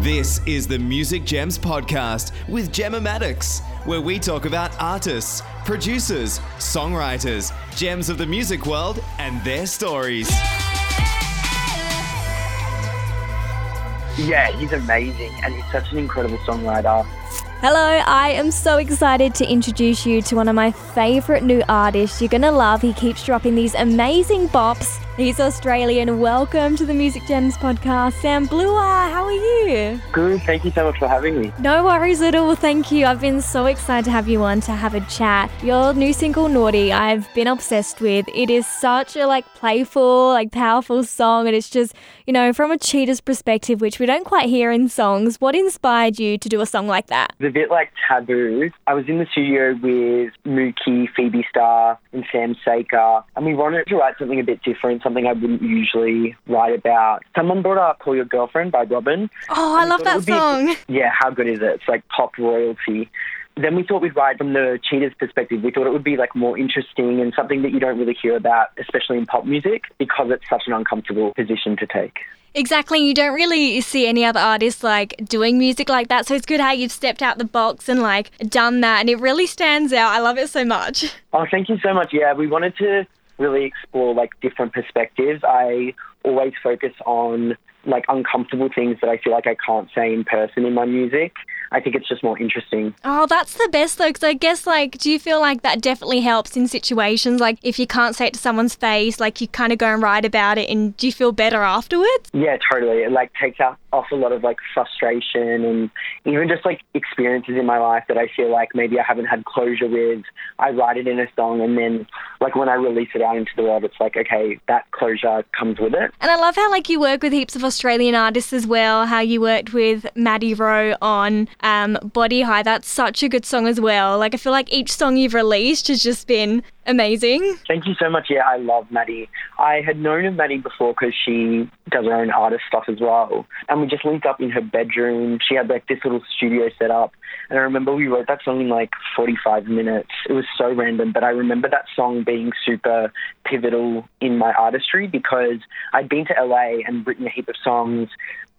This is the Music Gems Podcast with Gemma Maddox, where we talk about artists, producers, songwriters, gems of the music world, and their stories. Yeah, he's amazing and he's such an incredible songwriter. Hello, I am so excited to introduce you to one of my favourite new artists. You're gonna love. He keeps dropping these amazing bops. He's Australian. Welcome to the Music Gems podcast. Sam Bluer, how are you? Good, thank you so much for having me. No worries at all. Thank you. I've been so excited to have you on to have a chat. Your new single Naughty, I've been obsessed with. It is such a like playful, like powerful song and it's just, you know, from a cheetah's perspective, which we don't quite hear in songs. What inspired you to do a song like that? It's a bit like Taboo. I was in the studio with Mookie, Phoebe Star, and Sam Saker, and we wanted to write something a bit different, something I wouldn't usually write about. Someone brought up Call Your Girlfriend by Robyn. Oh, I love that would be- song. Yeah, how good is it? It's like pop royalty. Then we thought we'd write from the cheetah's perspective. We thought it would be like more interesting and something that you don't really hear about, especially in pop music, because it's such an uncomfortable position to take. Exactly. You don't really see any other artists like doing music like that. So it's good how you've stepped out the box and like done that. And it really stands out. I love it so much. Oh, thank you so much. Yeah, we wanted to really explore like different perspectives. I always focus on like uncomfortable things that I feel like I can't say in person in my music. I think it's just more interesting. Oh, that's the best though. Because I guess like, do you feel like that definitely helps in situations like if you can't say it to someone's face, like you kind of go and write about it, and do you feel better afterwards? Yeah, totally. It like takes out off a lot of like frustration and even just like experiences in my life that I feel like maybe I haven't had closure with. I write it in a song and then like when I release it out into the world, it's like, okay, that closure comes with it. And I love how like you work with heaps of Australian artists as well. How you worked with Maddie Rowe on um, Body High. That's such a good song as well. Like I feel like each song you've released has just been amazing. Thank you so much. Yeah, I love Maddie. I had known of Maddie before because she does her own artist stuff as well. And we just linked up in her bedroom. She had like this little studio set up. And I remember we wrote that song in like 45 minutes. It was so random, but I remember that song being super pivotal in my artistry because I'd been to LA and written a heap of songs,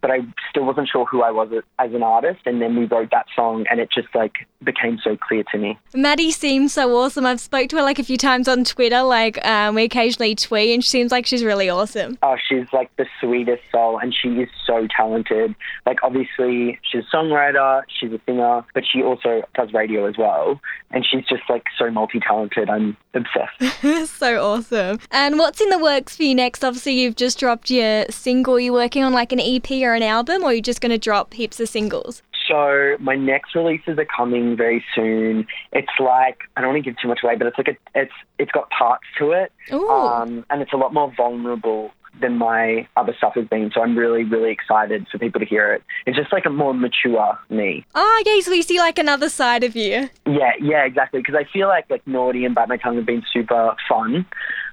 but I still wasn't sure who I was as an artist. And then we wrote that song and it just like became so clear to me. Maddie seems so awesome. I've spoke to her like a few times on Twitter. Like um, we occasionally tweet, and she seems like she's really awesome. Oh, she's like the sweetest soul, and she is so talented. Like, obviously, she's a songwriter, she's a singer, but she also does radio as well. And she's just like so multi talented. I'm obsessed. so awesome. And what's in the works for you next? Obviously, you've just dropped your single. You're working on like an EP or an album, or are you just going to drop heaps of singles? so, my next releases are coming very soon. It's like, I don't want to give too much away, but it's like a, it's it's got parts to it. Um, and it's a lot more vulnerable than my other stuff has been. So, I'm really, really excited for people to hear it. It's just like a more mature me. Oh, okay. So we see like another side of you. Yeah, yeah, exactly. Because I feel like like Naughty and Bite My Tongue have been super fun,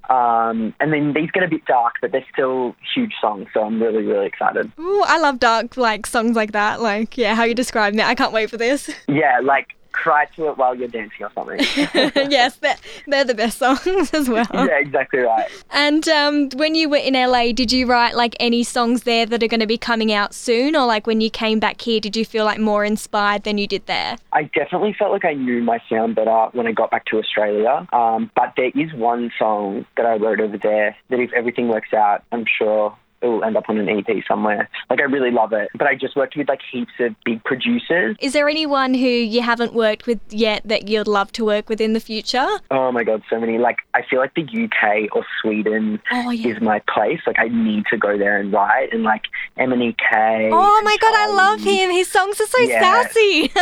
um, and then these get a bit dark, but they're still huge songs. So I'm really, really excited. Ooh, I love dark like songs like that. Like, yeah, how you describe it. I can't wait for this. Yeah, like cry to it while you're dancing or something. yes, they're, they're the best songs as well. yeah, exactly right. And um, when you were in LA, did you write like any songs there that are going to be coming out soon? Or like when you came back here, did you feel like more inspired than you did there? I definitely felt like I knew my sound better when I got back to Australia. Um, but there is one song that I wrote over there that if everything works out, I'm sure it will end up on an EP somewhere. Like I really love it. But I just worked with like heaps of big producers. Is there anyone who you haven't worked with yet that you'd love to work with in the future? Oh my god, so many. Like I feel like the UK or Sweden Oh, yeah. is my place. Like I need to go there and write and like MNEK. Oh my god, I love him. His songs are so Yeah. sassy.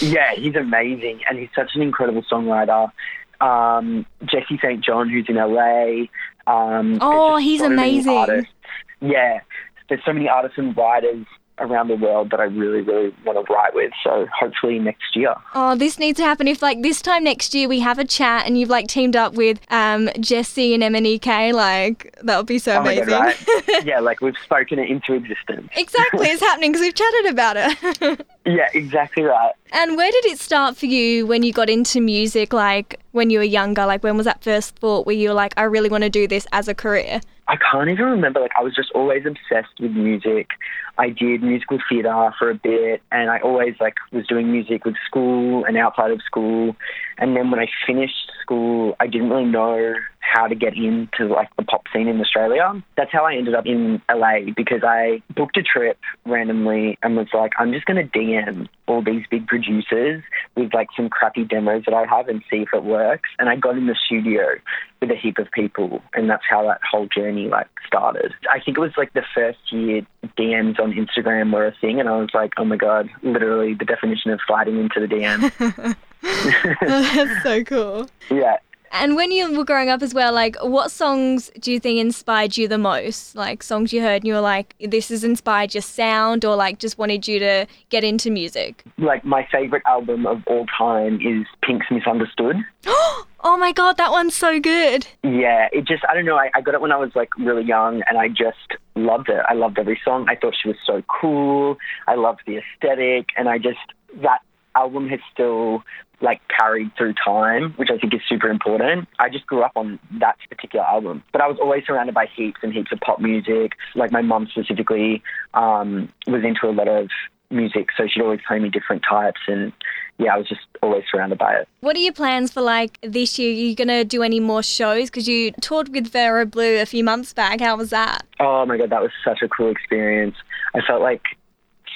Yeah, he's amazing and he's such an incredible songwriter. Um, Jesse St. John, who's in LA. Um, Oh, he's amazing. Yeah, there's so many artists and writers around the world that I really, really want to write with. So hopefully next year. Oh, this needs to happen. If like this time next year we have a chat and you've like teamed up with um Jesse and MNEK, like that would be so Oh amazing. god, right? yeah, like we've spoken it into existence. exactly, it's happening because we've chatted about it. Yeah, exactly right. and where did it start for you when you got into music? Like when you were younger? Like when was that first thought where you were like, I really want to do this as a career? I can't even remember. Like, I was just always obsessed with music. I did musical theatre for a bit, and I always like was doing music with school and outside of school. And then when I finished school, I didn't really know how to get into like the pop scene in Australia. That's how I ended up in LA because I booked a trip randomly and was like, I'm just going to DM all these big producers with like some crappy demos that I have and see if it works. And I got in the studio with a heap of people, and that's how that whole journey like started. I think it was like the first year DMs on Instagram were a thing, and I was like, oh my god, literally the definition of sliding into the DM. That's so cool. Yeah, And when you were growing up as well, like what songs do you think inspired you the most? Like songs you heard and you were like, this has inspired your sound or like just wanted you to get into music? like my favorite album of all time is Pink's Misunderstood. Oh my god, that one's so good. Yeah, it just, I don't know, I, I got it when I was like really young and I just loved it. I loved every song. I thought she was so cool. I loved the aesthetic and I just, that album has still like carried through time, which I think is super important. I just grew up on that particular album, but I was always surrounded by heaps and heaps of pop music. Like my mum specifically um, was into a lot of music, so she'd always play me different types and yeah, I was just always surrounded by it. What are your plans for like this year? Are you to do any more shows? Because you toured with Vera Blue a few months back. How was that? Oh my god, that was such a cool experience. I felt like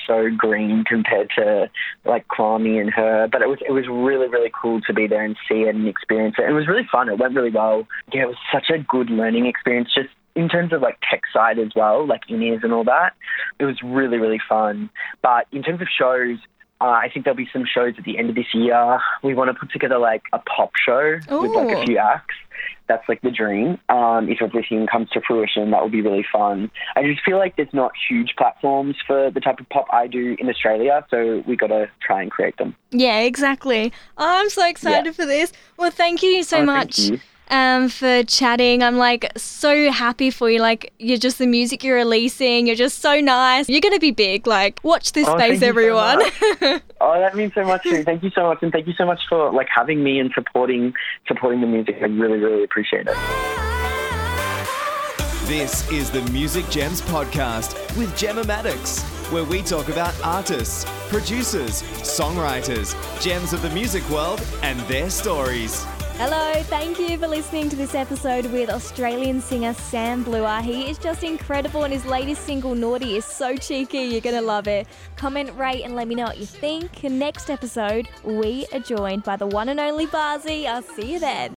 so green compared to like Kwame and her, but it was it was really really cool to be there and see it and experience it. It was really fun. It went really well. Yeah, it was such a good learning experience. Just in terms of like tech side as well, like in ears and all that, it was really really fun. But in terms of shows. Uh, I think there'll be some shows at the end of this year. We want to put together like a pop show with like a few acts that's like the dream. Um, if everything comes to fruition, that would be really fun. I just feel like there's not huge platforms for the type of pop I do in Australia, so we got to try and create them. Yeah, exactly. Oh, I'm so excited Yeah. for this. Well, thank you so Oh, much um, for chatting. I'm like so happy for you. Like, you're just the music you're releasing. You're just so nice. You're going to be big. Like, watch this Oh, space, so everyone. much. Oh, that means so much. too. Thank you so much, and thank you so much for like having me and supporting supporting the music. I really, really appreciate it. This is the Music Gems Podcast with Gemma Maddox, where we talk about artists, producers, songwriters, gems of the music world, and their stories. Hello, thank you for listening to this episode with Australian singer Sam Bluer. He is just incredible and his latest single, Naughty, is so cheeky. You're going to love it. Comment, rate, and let me know what you think. Next episode, we are joined by the one and only Barzy. I'll see you then.